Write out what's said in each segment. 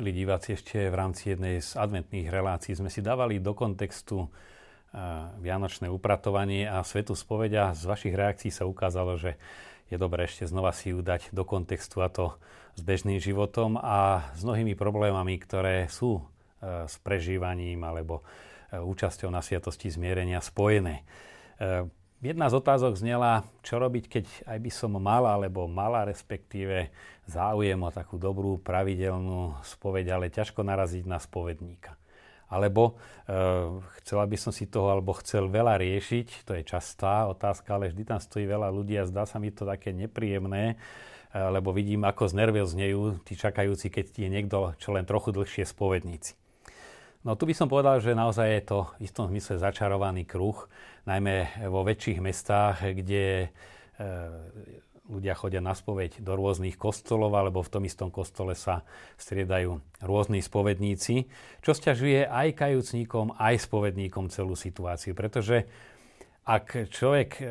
Milí diváci, ešte v rámci jednej z adventných relácií sme si dávali do kontextu uh, Vianočné upratovanie a svetu spovedia. Z vašich reakcií sa ukázalo, že je dobré ešte znova si ju dať do kontextu a to s bežným životom a s mnohými problémami, ktoré sú uh, s prežívaním alebo uh, účasťou na sviatosti zmierenia spojené. Jedna z otázok znela, čo robiť, keď aj by som mala, alebo mala respektíve záujem o takú dobrú, pravidelnú spoveď, ale ťažko naraziť na spovedníka. Alebo e, chcela by som si toho, alebo chcel veľa riešiť, to je častá otázka, ale vždy tam stojí veľa ľudí a zdá sa mi to také nepríjemné, e, lebo vidím, ako znejú tí čakajúci, keď je niekto čo len trochu dlhšie spovedníci. No tu by som povedal, že naozaj je to v istom zmysle začarovaný kruh, najmä vo väčších mestách, kde e, ľudia chodia na spoveď do rôznych kostolov, alebo v tom istom kostole sa striedajú rôzni spovedníci, čo stiažuje aj kajúcníkom, aj spovedníkom celú situáciu. Pretože ak človek e,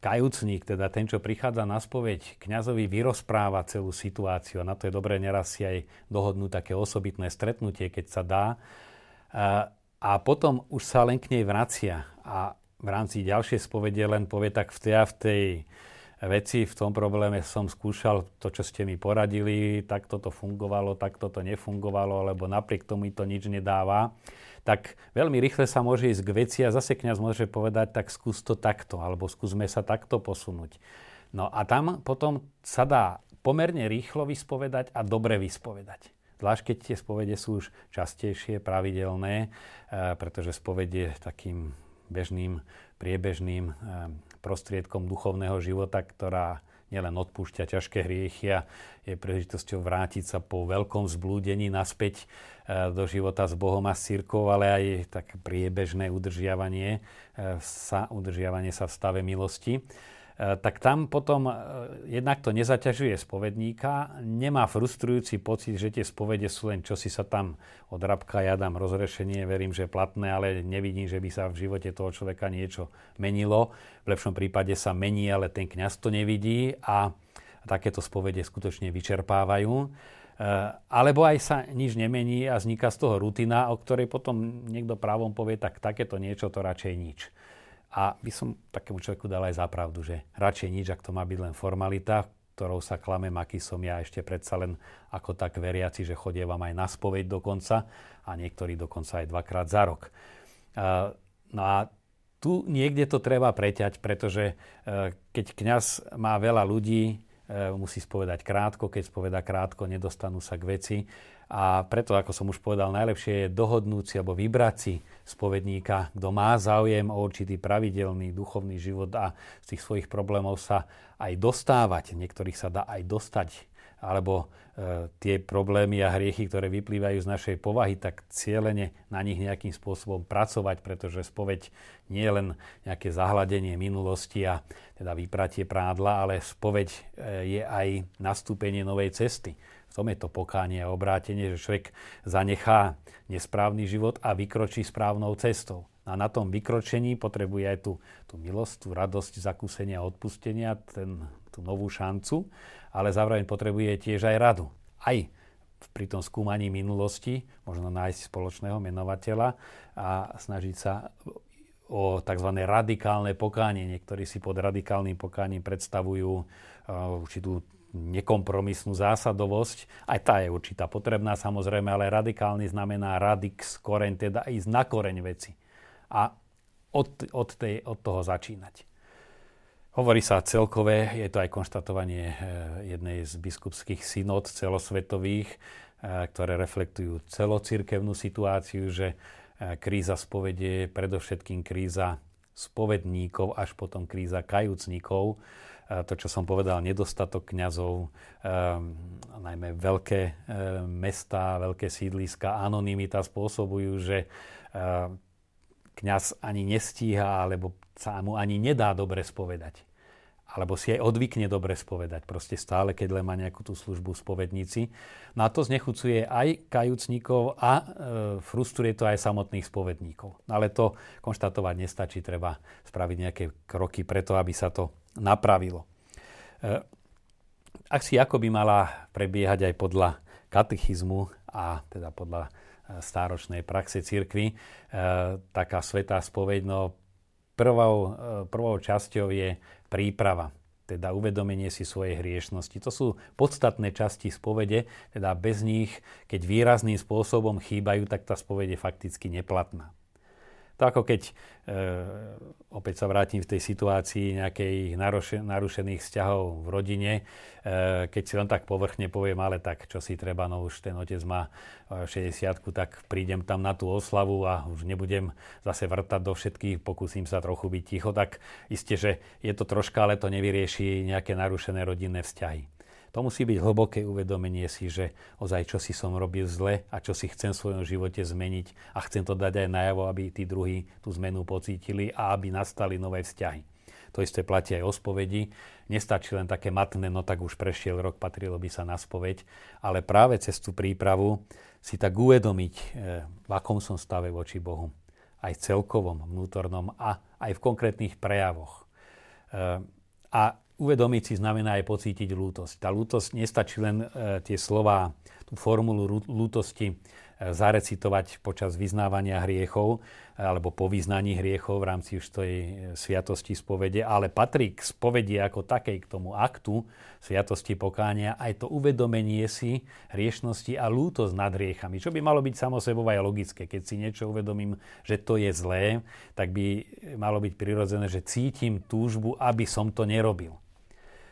kajúcník, teda ten, čo prichádza na spoveď, kňazovi vyrozpráva celú situáciu a na to je dobré neraz si aj dohodnúť také osobitné stretnutie, keď sa dá, a potom už sa len k nej vracia a v rámci ďalšej spovede len povie tak v tej a v tej veci, v tom probléme som skúšal to, čo ste mi poradili, tak toto fungovalo, tak toto nefungovalo, alebo napriek tomu to nič nedáva, tak veľmi rýchle sa môže ísť k veci a zase kňaz môže povedať, tak skús to takto, alebo skúsme sa takto posunúť. No a tam potom sa dá pomerne rýchlo vyspovedať a dobre vyspovedať. Zvlášť keď tie spovede sú už častejšie, pravidelné, eh, pretože spoved je takým bežným, priebežným eh, prostriedkom duchovného života, ktorá nielen odpúšťa ťažké hriechy a je príležitosťou vrátiť sa po veľkom zblúdení naspäť eh, do života s Bohom a s církou, ale aj tak priebežné udržiavanie sa, udržiavanie sa v stave milosti. E, tak tam potom e, jednak to nezaťažuje spovedníka, nemá frustrujúci pocit, že tie spovede sú len čosi sa tam od rabka ja dám rozrešenie, verím, že je platné, ale nevidím, že by sa v živote toho človeka niečo menilo. V lepšom prípade sa mení, ale ten kňaz to nevidí a takéto spovede skutočne vyčerpávajú. E, alebo aj sa nič nemení a vzniká z toho rutina, o ktorej potom niekto právom povie, tak takéto niečo to radšej nič. A by som takému človeku dal aj zapravdu, že radšej nič, ak to má byť len formalita, ktorou sa klamem, aký som ja ešte predsa len ako tak veriaci, že chodievam aj na spoveď dokonca a niektorí dokonca aj dvakrát za rok. No a tu niekde to treba preťať, pretože e, keď kňaz má veľa ľudí, musí spovedať krátko, keď spoveda krátko, nedostanú sa k veci a preto, ako som už povedal, najlepšie je dohodnúť si alebo vybrať si spovedníka, kto má záujem o určitý pravidelný duchovný život a z tých svojich problémov sa aj dostávať. Niektorých sa dá aj dostať alebo e, tie problémy a hriechy, ktoré vyplývajú z našej povahy, tak cieľene na nich nejakým spôsobom pracovať, pretože spoveď nie je len nejaké zahladenie minulosti a teda vypratie prádla, ale spoveď e, je aj nastúpenie novej cesty. V tom je to pokánie a obrátenie, že človek zanechá nesprávny život a vykročí správnou cestou. A na tom vykročení potrebuje aj tú, tú milosť, tú radosť zakúsenia a odpustenia, ten, tú novú šancu, ale zároveň potrebuje tiež aj radu. Aj pri tom skúmaní minulosti, možno nájsť spoločného menovateľa a snažiť sa o tzv. radikálne pokánie. Niektorí si pod radikálnym pokáním predstavujú uh, určitú nekompromisnú zásadovosť. Aj tá je určitá potrebná samozrejme, ale radikálny znamená radix, koreň, teda ísť na koreň veci. A od, od, tej, od toho začínať. Hovorí sa celkové, je to aj konštatovanie eh, jednej z biskupských synod celosvetových, eh, ktoré reflektujú celocirkevnú situáciu, že eh, kríza spovede je predovšetkým kríza spovedníkov, až potom kríza kajúcníkov to, čo som povedal, nedostatok kňazov, najmä veľké mestá, veľké sídliska, anonimita spôsobujú, že kňaz ani nestíha, alebo sa mu ani nedá dobre spovedať. Alebo si aj odvykne dobre spovedať. Proste stále, keď len má nejakú tú službu spovedníci. No to znechucuje aj kajúcnikov a e, frustruje to aj samotných spovedníkov. Ale to konštatovať nestačí, treba spraviť nejaké kroky preto, aby sa to napravilo. E, ak si ako by mala prebiehať aj podľa katechizmu a teda podľa stáročnej praxe cirkvy, e, taká svetá spoveď, no prvou, e, prvou časťou je príprava teda uvedomenie si svojej hriešnosti. To sú podstatné časti spovede, teda bez nich, keď výrazným spôsobom chýbajú, tak tá spovede je fakticky neplatná. To ako keď, e, opäť sa vrátim v tej situácii nejakých narušených vzťahov v rodine, e, keď si len tak povrchne poviem, ale tak čo si treba, no už ten otec má 60 tak prídem tam na tú oslavu a už nebudem zase vrtať do všetkých, pokúsim sa trochu byť ticho, tak isté, že je to troška, ale to nevyrieši nejaké narušené rodinné vzťahy. To musí byť hlboké uvedomenie si, že ozaj čo si som robil zle a čo si chcem v svojom živote zmeniť a chcem to dať aj najavo, aby tí druhí tú zmenu pocítili a aby nastali nové vzťahy. To isté platí aj o spovedi. Nestačí len také matné, no tak už prešiel rok, patrilo by sa na spoveď, ale práve cez tú prípravu si tak uvedomiť, e, v akom som stave voči Bohu. Aj celkovom, vnútornom a aj v konkrétnych prejavoch. E, a uvedomiť si znamená aj pocítiť lútosť. Tá lútosť nestačí len e, tie slova, tú formulu lútosti e, zarecitovať počas vyznávania hriechov e, alebo po vyznaní hriechov v rámci už tej sviatosti spovede, ale patrí k spovedi ako takej, k tomu aktu sviatosti pokánia aj to uvedomenie si hriešnosti a lútosť nad hriechami, čo by malo byť samo sebou aj logické. Keď si niečo uvedomím, že to je zlé, tak by malo byť prirodzené, že cítim túžbu, aby som to nerobil.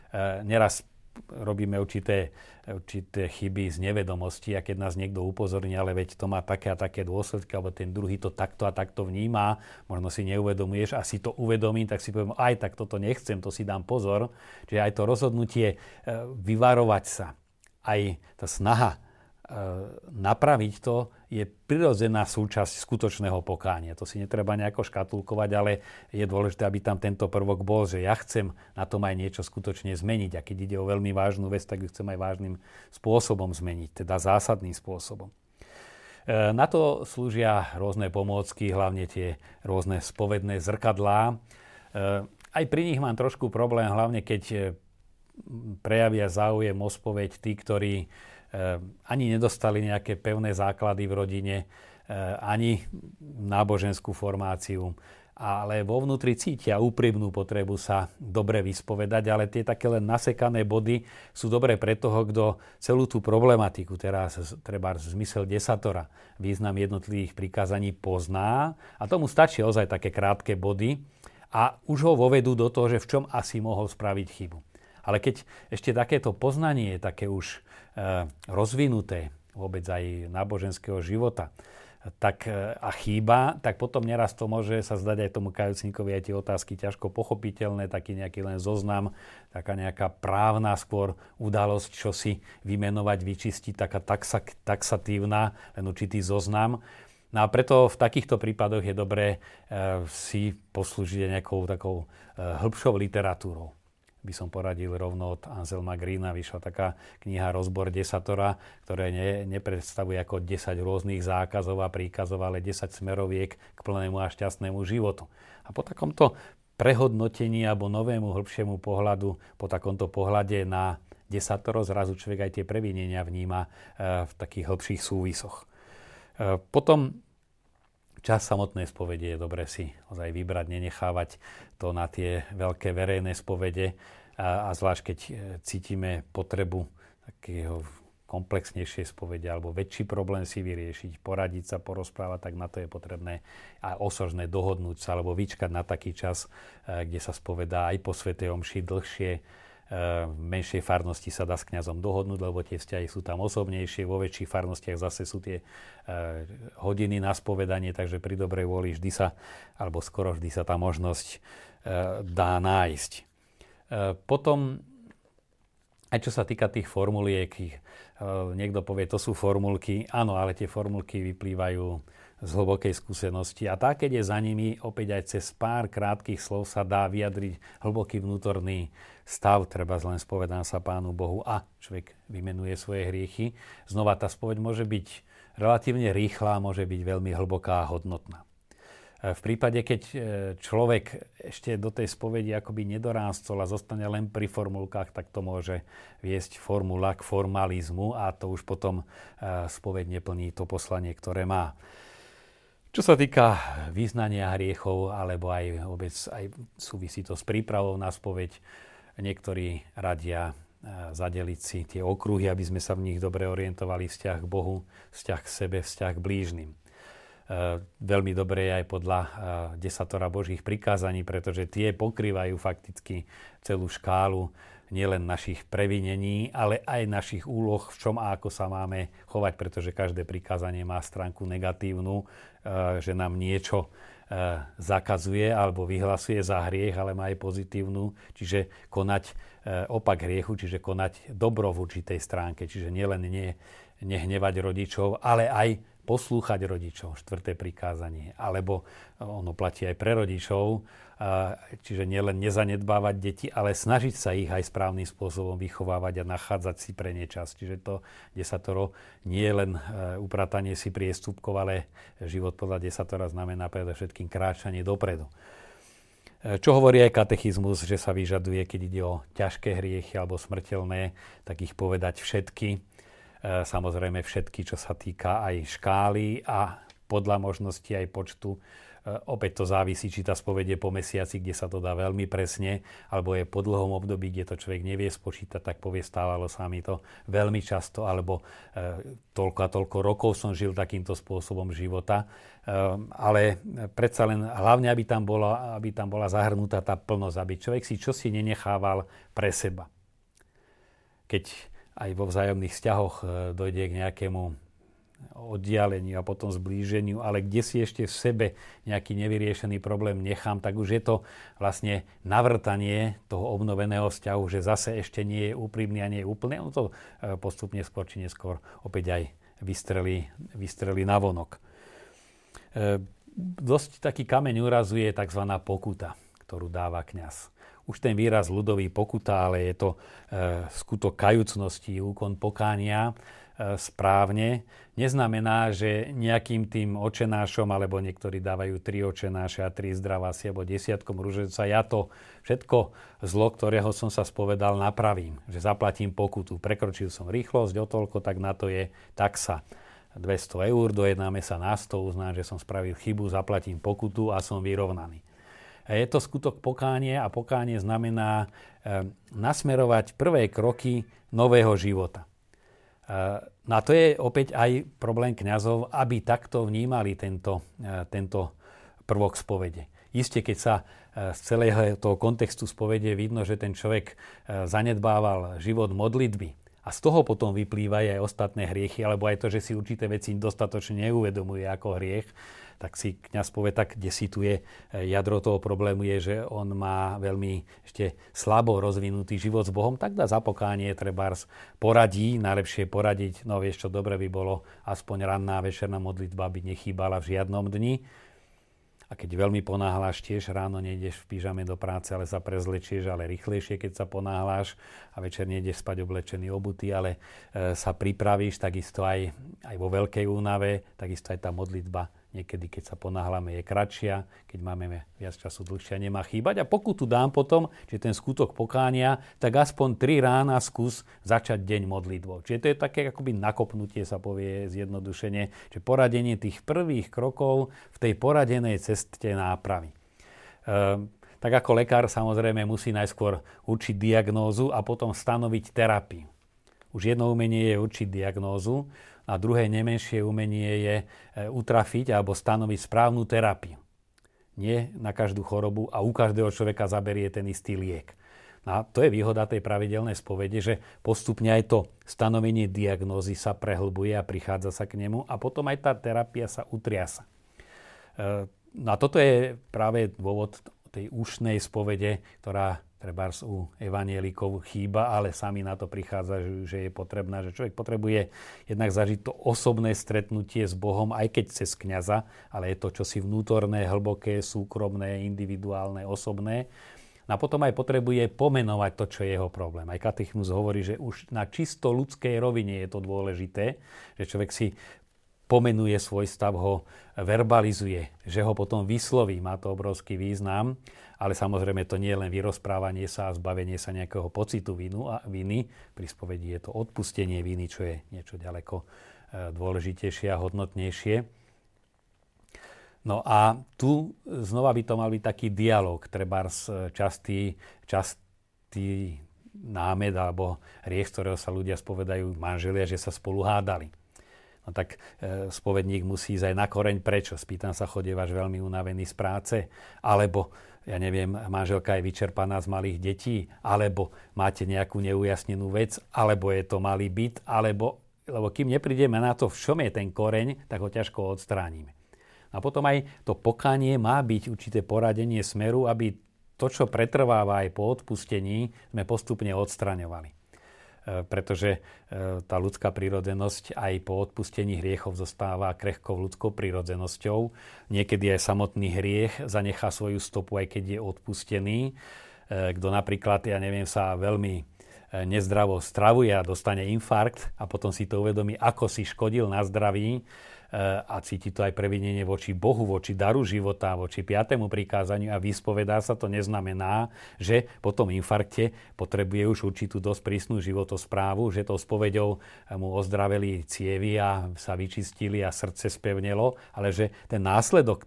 E, neraz robíme určité, určité chyby z nevedomosti a keď nás niekto upozorní, ale veď to má také a také dôsledky, alebo ten druhý to takto a takto vníma, možno si neuvedomuješ a si to uvedomím, tak si poviem, aj tak toto nechcem, to si dám pozor. Čiže aj to rozhodnutie e, vyvarovať sa, aj tá snaha E, napraviť to je prirodzená súčasť skutočného pokánia. To si netreba nejako škatulkovať, ale je dôležité, aby tam tento prvok bol, že ja chcem na tom aj niečo skutočne zmeniť. A keď ide o veľmi vážnu vec, tak ju chcem aj vážnym spôsobom zmeniť, teda zásadným spôsobom. E, na to slúžia rôzne pomôcky, hlavne tie rôzne spovedné zrkadlá. E, aj pri nich mám trošku problém, hlavne keď prejavia záujem o spoveď tí, ktorí ani nedostali nejaké pevné základy v rodine, ehm, ani náboženskú formáciu, ale vo vnútri cítia úprimnú potrebu sa dobre vyspovedať, ale tie také len nasekané body sú dobré pre toho, kto celú tú problematiku, teraz treba zmysel desatora, význam jednotlivých prikázaní pozná a tomu stačí ozaj také krátke body a už ho vovedú do toho, že v čom asi mohol spraviť chybu. Ale keď ešte takéto poznanie je také už Eh, rozvinuté vôbec aj náboženského života, tak eh, a chýba, tak potom neraz to môže sa zdať aj tomu kajúcníkovi aj tie otázky ťažko pochopiteľné, taký nejaký len zoznam, taká nejaká právna skôr udalosť, čo si vymenovať, vyčistiť, taká taxa, taxatívna, len určitý zoznam. No a preto v takýchto prípadoch je dobré e, si poslúžiť nejakou takou e, hĺbšou literatúrou by som poradil rovno od Anselma Greena. Vyšla taká kniha Rozbor desatora, ktoré ne, nepredstavuje ako 10 rôznych zákazov a príkazov, ale 10 smeroviek k plnému a šťastnému životu. A po takomto prehodnotení alebo novému hĺbšiemu pohľadu, po takomto pohľade na desatoro zrazu človek aj tie previnenia vníma e, v takých hĺbších súvisoch. E, potom čas samotnej spovede je dobre si ozaj vybrať, nenechávať to na tie veľké verejné spovede. A, a zvlášť keď e, cítime potrebu takého komplexnejšie spovede alebo väčší problém si vyriešiť, poradiť sa, porozprávať, tak na to je potrebné aj osožné dohodnúť sa alebo vyčkať na taký čas, e, kde sa spovedá aj po Svetej Omši dlhšie, v menšej farnosti sa dá s kňazom dohodnúť, lebo tie vzťahy sú tam osobnejšie, vo väčších farnostiach zase sú tie e, hodiny na spovedanie, takže pri dobrej vôli vždy sa, alebo skoro vždy sa tá možnosť e, dá nájsť. E, potom, aj čo sa týka tých formuliek, niekto povie, to sú formulky, áno, ale tie formulky vyplývajú z hlbokej skúsenosti. A tá, keď je za nimi, opäť aj cez pár krátkých slov sa dá vyjadriť hlboký vnútorný stav, treba len spovedám sa Pánu Bohu a človek vymenuje svoje hriechy. Znova tá spoveď môže byť relatívne rýchla, môže byť veľmi hlboká a hodnotná. v prípade, keď e, človek ešte do tej spovedi akoby nedorástol a zostane len pri formulkách, tak to môže viesť formula k formalizmu a to už potom e, spoveď neplní to poslanie, ktoré má. Čo sa týka význania hriechov, alebo aj vôbec aj súvisí to s prípravou na spoveď, niektorí radia e, zadeliť si tie okruhy, aby sme sa v nich dobre orientovali, vzťah k Bohu, vzťah k sebe, vzťah k blížnym. Eh, veľmi dobre je aj podľa eh, desatora Božích prikázaní, pretože tie pokrývajú fakticky celú škálu nielen našich previnení, ale aj našich úloh, v čom a ako sa máme chovať, pretože každé prikázanie má stránku negatívnu, že nám niečo zakazuje alebo vyhlasuje za hriech, ale má aj pozitívnu, čiže konať opak hriechu, čiže konať dobro v určitej stránke, čiže nielen nie, nehnevať rodičov, ale aj poslúchať rodičov, štvrté prikázanie. Alebo ono platí aj pre rodičov, čiže nielen nezanedbávať deti, ale snažiť sa ich aj správnym spôsobom vychovávať a nachádzať si pre ne čas. Čiže to desatoro nie je len e, upratanie si priestupkov, ale život podľa desatora znamená predovšetkým kráčanie dopredu. E, čo hovorí aj katechizmus, že sa vyžaduje, keď ide o ťažké hriechy alebo smrteľné, tak ich povedať všetky E, samozrejme všetky, čo sa týka aj škály a podľa možnosti aj počtu. E, opäť to závisí, či tá spovedie po mesiaci, kde sa to dá veľmi presne, alebo je po dlhom období, kde to človek nevie spočítať, tak povie, stávalo sa mi to veľmi často, alebo e, toľko a toľko rokov som žil takýmto spôsobom života. Ale predsa len hlavne, aby tam bola, aby tam bola zahrnutá tá plnosť, aby človek si čosi nenechával pre seba. Keď aj vo vzájomných vzťahoch e, dojde k nejakému oddialeniu a potom zblíženiu, ale kde si ešte v sebe nejaký nevyriešený problém nechám, tak už je to vlastne navrtanie toho obnoveného vzťahu, že zase ešte nie je úprimný a nie je úplný. On to e, postupne skôr či neskôr opäť aj vystrelí, vystrelí na vonok. E, dosť taký kameň urazuje tzv. pokuta, ktorú dáva kňaz už ten výraz ľudový pokuta, ale je to e, skutok kajúcnosti, úkon pokánia e, správne, neznamená, že nejakým tým očenášom, alebo niektorí dávajú tri očenáše a tri zdravasi, alebo desiatkom rúženca, ja to všetko zlo, ktorého som sa spovedal, napravím. Že zaplatím pokutu. Prekročil som rýchlosť o toľko, tak na to je taxa. 200 eur, dojednáme sa na 100, uznám, že som spravil chybu, zaplatím pokutu a som vyrovnaný. Je to skutok pokánie a pokánie znamená e, nasmerovať prvé kroky nového života. E, na to je opäť aj problém kňazov, aby takto vnímali tento, e, tento prvok spovede. Isté, keď sa z celého toho kontextu spovede vidno, že ten človek zanedbával život modlitby a z toho potom vyplývajú aj ostatné hriechy, alebo aj to, že si určité veci dostatočne neuvedomuje ako hriech, tak si kňaz povie, tak kde si tu je jadro toho problému je, že on má veľmi ešte slabo rozvinutý život s Bohom, tak dá zapokánie trebárs poradí, najlepšie poradiť, no vieš čo, dobre by bolo, aspoň ranná večerná modlitba by nechýbala v žiadnom dni. A keď veľmi ponáhľaš tiež, ráno nejdeš v pížame do práce, ale sa prezlečieš, ale rýchlejšie, keď sa ponáhľaš a večer nejdeš spať oblečený obuty, ale e, sa pripravíš, takisto aj, aj vo veľkej únave, takisto aj tá modlitba Niekedy, keď sa ponáhľame, je kratšia, keď máme viac času dlhšia, nemá chýbať. A pokutu dám potom, že ten skutok pokánia, tak aspoň tri rána skús začať deň modlitbou. Čiže to je také akoby nakopnutie, sa povie zjednodušene, že poradenie tých prvých krokov v tej poradenej ceste nápravy. Ehm, tak ako lekár samozrejme musí najskôr určiť diagnózu a potom stanoviť terapiu. Už jedno umenie je určiť diagnózu, a druhé nemenšie umenie je e, utrafiť alebo stanoviť správnu terapiu. Nie na každú chorobu a u každého človeka zaberie ten istý liek. No a to je výhoda tej pravidelnej spovede, že postupne aj to stanovenie diagnózy sa prehlbuje a prichádza sa k nemu a potom aj tá terapia sa utriasa. E, no a toto je práve dôvod tej úšnej spovede, ktorá treba u evanielikov chýba, ale sami na to prichádza, že je potrebná, že človek potrebuje jednak zažiť to osobné stretnutie s Bohom, aj keď cez kniaza, ale je to čosi vnútorné, hlboké, súkromné, individuálne, osobné. A potom aj potrebuje pomenovať to, čo je jeho problém. Aj katechmus hovorí, že už na čisto ľudskej rovine je to dôležité, že človek si pomenuje svoj stav, ho verbalizuje, že ho potom vysloví. Má to obrovský význam, ale samozrejme to nie je len vyrozprávanie sa a zbavenie sa nejakého pocitu vinu a viny. Pri spovedi je to odpustenie viny, čo je niečo ďaleko e, dôležitejšie a hodnotnejšie. No a tu znova by to mal byť taký dialog, treba častý, častý námed alebo riech, ktorého sa ľudia spovedajú manželia, že sa spolu hádali. No tak e, spovedník musí ísť aj na koreň. Prečo? Spýtam sa, chodievaš veľmi unavený z práce? Alebo, ja neviem, manželka je vyčerpaná z malých detí? Alebo máte nejakú neujasnenú vec? Alebo je to malý byt? Alebo, lebo kým neprídeme na to, v čom je ten koreň, tak ho ťažko odstránime. A potom aj to pokánie má byť určité poradenie smeru, aby to, čo pretrváva aj po odpustení, sme postupne odstraňovali. E, pretože e, tá ľudská prírodzenosť aj po odpustení hriechov zostáva krehkou ľudskou prírodzenosťou. Niekedy aj samotný hriech zanechá svoju stopu, aj keď je odpustený. E, kto napríklad, ja neviem, sa veľmi nezdravo stravuje a dostane infarkt a potom si to uvedomí, ako si škodil na zdraví, a cíti to aj previnenie voči Bohu, voči daru života, voči piatému prikázaniu a vyspovedá sa, to neznamená, že po tom infarkte potrebuje už určitú dosť prísnu životosprávu, že tou spovedou mu ozdraveli cievy a sa vyčistili a srdce spevnelo, ale že ten následok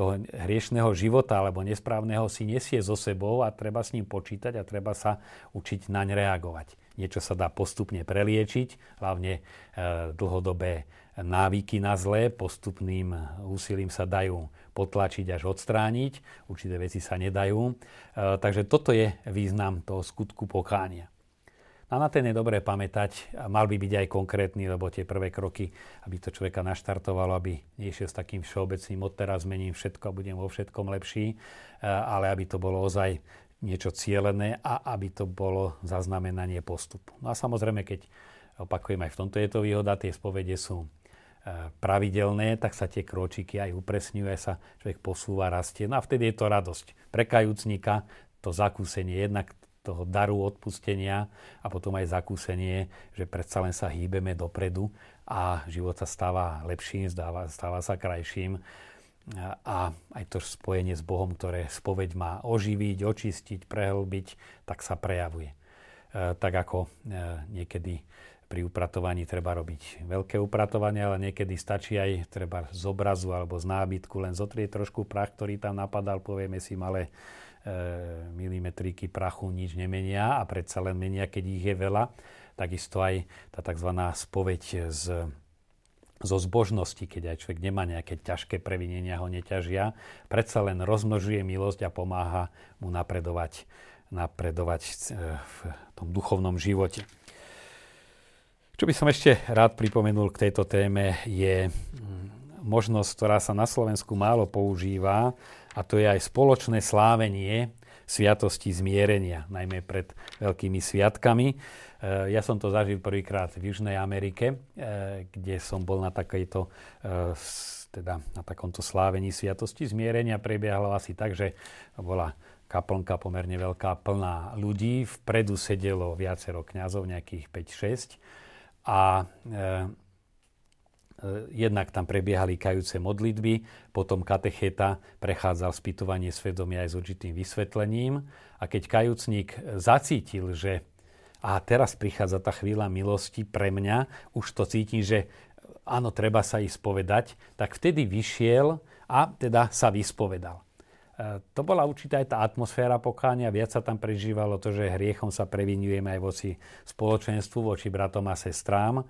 toho hriešného života alebo nesprávneho si nesie so sebou a treba s ním počítať a treba sa učiť naň reagovať. Niečo sa dá postupne preliečiť, hlavne e, dlhodobé návyky na zlé postupným úsilím sa dajú potlačiť až odstrániť. Určité veci sa nedajú. E, takže toto je význam toho skutku pokánia. A na ten je dobré pamätať, a mal by byť aj konkrétny, lebo tie prvé kroky, aby to človeka naštartovalo, aby nešiel s takým všeobecným odteraz zmením všetko a budem vo všetkom lepší, e, ale aby to bolo ozaj niečo cielené a aby to bolo zaznamenanie postupu. No a samozrejme, keď opakujem aj v tomto je to výhoda, tie spovede sú pravidelné, tak sa tie kročiky aj upresňujú, aj sa človek posúva, rastie. No a vtedy je to radosť. Pre kajúcnika to zakúsenie jednak toho daru odpustenia a potom aj zakúsenie, že predsa len sa hýbeme dopredu a život sa stáva lepším, stáva, stáva sa krajším a aj to spojenie s Bohom, ktoré spoveď má oživiť, očistiť, prehlbiť, tak sa prejavuje. E, tak ako e, niekedy pri upratovaní treba robiť veľké upratovanie, ale niekedy stačí aj treba z obrazu alebo z nábytku len zotrieť trošku prach, ktorý tam napadal, povieme si malé e, milimetríky prachu nič nemenia a predsa len menia, keď ich je veľa. Takisto aj tá tzv. spoveď z zo zbožnosti, keď aj človek nemá nejaké ťažké previnenia, ho neťažia, predsa len rozmnožuje milosť a pomáha mu napredovať, napredovať e, v tom duchovnom živote. Čo by som ešte rád pripomenul k tejto téme je mm, možnosť, ktorá sa na Slovensku málo používa a to je aj spoločné slávenie sviatosti zmierenia, najmä pred veľkými sviatkami. E, ja som to zažil prvýkrát v Južnej Amerike, e, kde som bol na takejto e, teda na takomto slávení sviatosti zmierenia. Prebiehalo asi tak, že bola kaplnka pomerne veľká, plná ľudí. Vpredu sedelo viacero kňazov, nejakých 5-6 a e, e, jednak tam prebiehali kajúce modlitby, potom katecheta prechádzal spýtovanie svedomia aj s určitým vysvetlením a keď kajúcník zacítil, že a teraz prichádza tá chvíľa milosti pre mňa, už to cítim, že áno, treba sa ísť povedať, tak vtedy vyšiel a teda sa vyspovedal. E, to bola určitá aj tá atmosféra pokánia, viac sa tam prežívalo to, že hriechom sa previnujeme aj voci spoločenstvu, voči bratom a sestrám.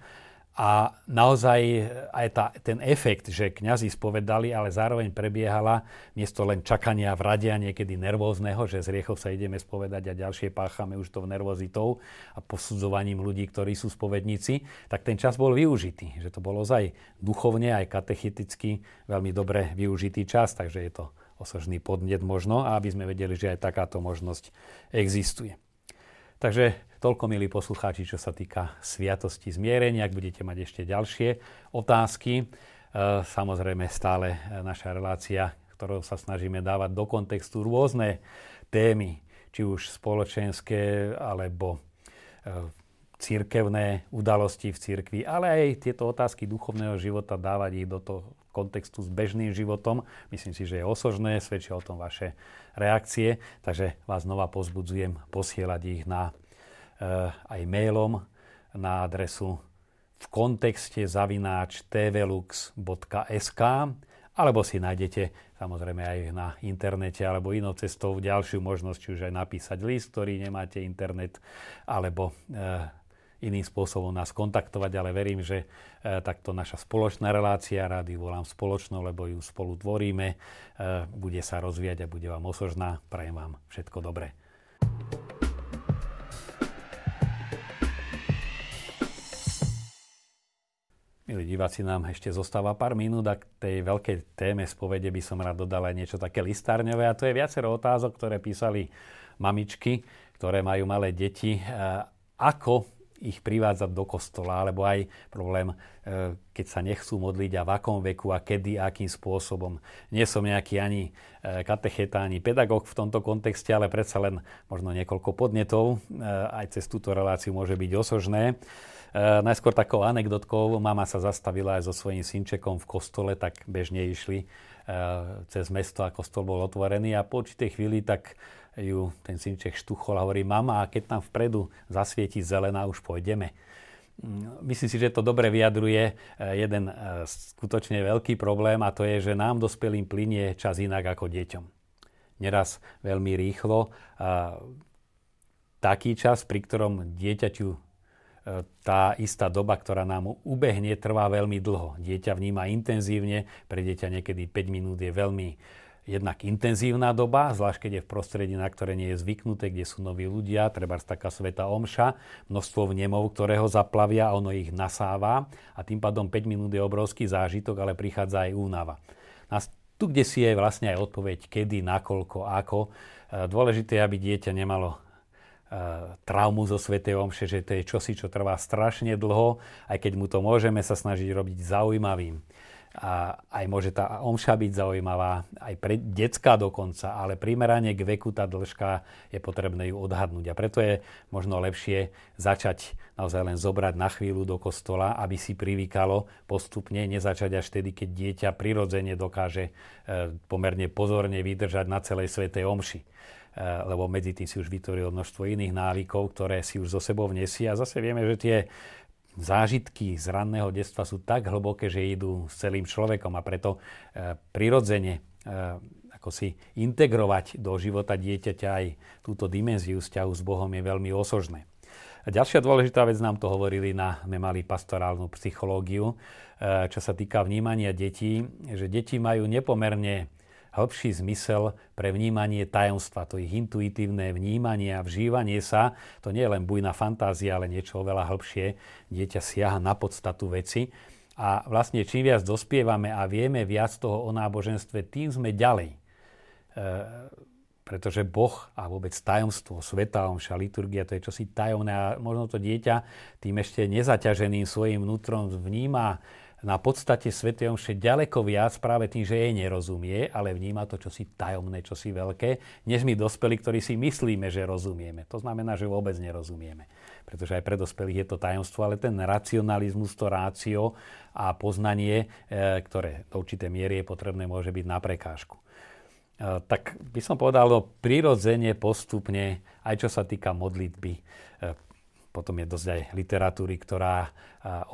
A naozaj aj tá, ten efekt, že kňazi spovedali, ale zároveň prebiehala miesto len čakania v rade a niekedy nervózneho, že z hriechov sa ideme spovedať a ďalšie páchame už to nervozitou a posudzovaním ľudí, ktorí sú spovedníci, tak ten čas bol využitý. Že to bolo aj duchovne, aj katecheticky veľmi dobre využitý čas, takže je to osožný podnet možno, aby sme vedeli, že aj takáto možnosť existuje. Takže toľko, milí poslucháči, čo sa týka sviatosti zmierenia. Ak budete mať ešte ďalšie otázky, e, samozrejme stále naša relácia, ktorou sa snažíme dávať do kontextu rôzne témy, či už spoločenské, alebo e, církevné udalosti v cirkvi, ale aj tieto otázky duchovného života dávať ich do toho kontextu s bežným životom. Myslím si, že je osožné, svedčia o tom vaše reakcie, takže vás znova pozbudzujem posielať ich na, e, aj mailom na adresu v kontexte zavináč tvlux.sk alebo si nájdete samozrejme aj na internete alebo inou cestou ďalšiu možnosť, či už aj napísať list, ktorý nemáte internet, alebo e, iným spôsobom nás kontaktovať, ale verím, že e, takto naša spoločná relácia, rády volám spoločnou, lebo ju spolu tvoríme, e, bude sa rozvíjať a bude vám osožná. Prajem vám všetko dobré. Milí diváci, nám ešte zostáva pár minút a k tej veľkej téme spovede by som rád dodal aj niečo také listárňové a to je viacero otázok, ktoré písali mamičky, ktoré majú malé deti. E, ako ich privádzať do kostola, alebo aj problém, e, keď sa nechcú modliť a v akom veku a kedy, akým spôsobom. Nie som nejaký ani e, katecheta, ani pedagóg v tomto kontexte, ale predsa len možno niekoľko podnetov. E, aj cez túto reláciu môže byť osožné. Najskôr takou anekdotkou, mama sa zastavila aj so svojím synčekom v kostole, tak bežne išli cez mesto a kostol bol otvorený a po určitej chvíli tak ju ten synček štuchol a hovorí, mama, keď tam vpredu zasvieti zelená, už pôjdeme. Mm, myslím si, že to dobre vyjadruje e, jeden e, skutočne veľký problém a to je, že nám dospelým plinie čas inak ako deťom. Neraz veľmi rýchlo. Taký čas, pri ktorom dieťaťu e, tá istá doba, ktorá nám ubehne, trvá veľmi dlho. Dieťa vníma intenzívne, pre dieťa niekedy 5 minút je veľmi jednak intenzívna doba, zvlášť keď je v prostredí, na ktoré nie je zvyknuté, kde sú noví ľudia, treba taká sveta omša, množstvo vnemov, ktoré ho zaplavia, ono ich nasáva a tým pádom 5 minút je obrovský zážitok, ale prichádza aj únava. A tu, kde si je vlastne aj odpoveď, kedy, nakoľko, ako. E, dôležité je, aby dieťa nemalo e, traumu zo Svetej Omše, že to je čosi, čo trvá strašne dlho, aj keď mu to môžeme sa snažiť robiť zaujímavým a aj môže tá omša byť zaujímavá, aj pre detská dokonca, ale primerane k veku tá dĺžka je potrebné ju odhadnúť. A preto je možno lepšie začať naozaj len zobrať na chvíľu do kostola, aby si privykalo postupne, nezačať až tedy, keď dieťa prirodzene dokáže e, pomerne pozorne vydržať na celej svetej omši e, lebo medzi tým si už vytvoril množstvo iných návykov, ktoré si už zo sebou vnesie. A zase vieme, že tie zážitky z ranného detstva sú tak hlboké, že idú s celým človekom a preto e, prirodzene e, ako si integrovať do života dieťaťa aj túto dimenziu vzťahu s Bohom je veľmi osožné. A ďalšia dôležitá vec nám to hovorili na, mali pastorálnu psychológiu, e, čo sa týka vnímania detí, že deti majú nepomerne hĺbší zmysel pre vnímanie tajomstva, to ich intuitívne vnímanie a vžívanie sa, to nie je len bujná fantázia, ale niečo oveľa hĺbšie. Dieťa siaha na podstatu veci. A vlastne čím viac dospievame a vieme viac toho o náboženstve, tým sme ďalej. E, pretože Boh a vôbec tajomstvo, sveta, omša, liturgia, to je čosi tajomné a možno to dieťa tým ešte nezaťaženým svojim vnútrom vníma na podstate Sv. Omše ďaleko viac práve tým, že jej nerozumie, ale vníma to čosi tajomné, čosi veľké, než my dospelí, ktorí si myslíme, že rozumieme. To znamená, že vôbec nerozumieme. Pretože aj pre dospelých je to tajomstvo, ale ten racionalizmus, to rácio a poznanie, e, ktoré do určité miery je potrebné, môže byť na prekážku. E, tak by som povedal, no, prirodzene, postupne, aj čo sa týka modlitby, e, potom je dosť aj literatúry, ktorá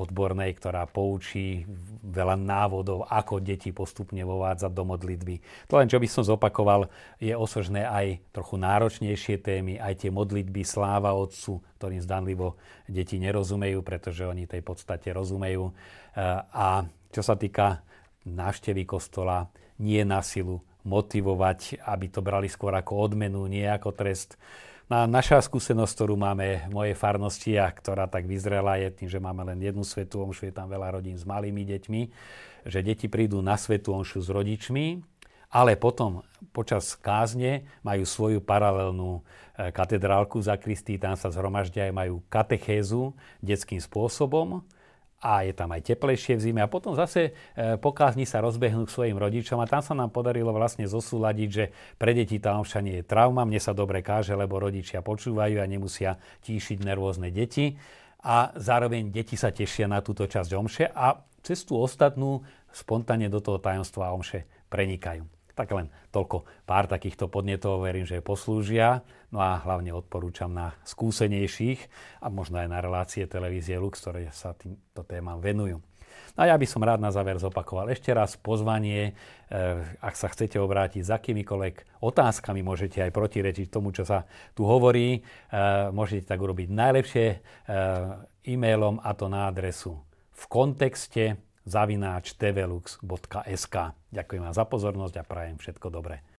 odbornej, ktorá poučí veľa návodov, ako deti postupne vovádzať do modlitby. To len, čo by som zopakoval, je osožné aj trochu náročnejšie témy, aj tie modlitby sláva Otcu, ktorým zdanlivo deti nerozumejú, pretože oni tej podstate rozumejú. A čo sa týka návštevy kostola, nie na silu motivovať, aby to brali skôr ako odmenu, nie ako trest No a naša skúsenosť, ktorú máme v mojej farnosti a ktorá tak vyzrela je tým, že máme len jednu svetú omšu, je tam veľa rodín s malými deťmi, že deti prídu na svetú omšu s rodičmi, ale potom počas kázne majú svoju paralelnú e, katedrálku za Kristý, tam sa zhromaždia aj majú katechézu detským spôsobom a je tam aj teplejšie v zime. A potom zase e, po kázni sa rozbehnú k svojim rodičom a tam sa nám podarilo vlastne zosúľadiť, že pre deti tá omša nie je trauma, mne sa dobre káže, lebo rodičia počúvajú a nemusia tíšiť nervózne deti. A zároveň deti sa tešia na túto časť omše a cestu ostatnú spontánne do toho tajomstva omše prenikajú. Tak len toľko pár takýchto podnetov, verím, že poslúžia. No a hlavne odporúčam na skúsenejších a možno aj na relácie televízie Lux, ktoré sa týmto témam venujú. No a ja by som rád na záver zopakoval ešte raz pozvanie, eh, ak sa chcete obrátiť s akýmikoľvek otázkami, môžete aj protirečiť tomu, čo sa tu hovorí. Eh, môžete tak urobiť najlepšie eh, e-mailom a to na adresu v kontexte zavináč tvlux.sk. Ďakujem vám za pozornosť a prajem všetko dobré.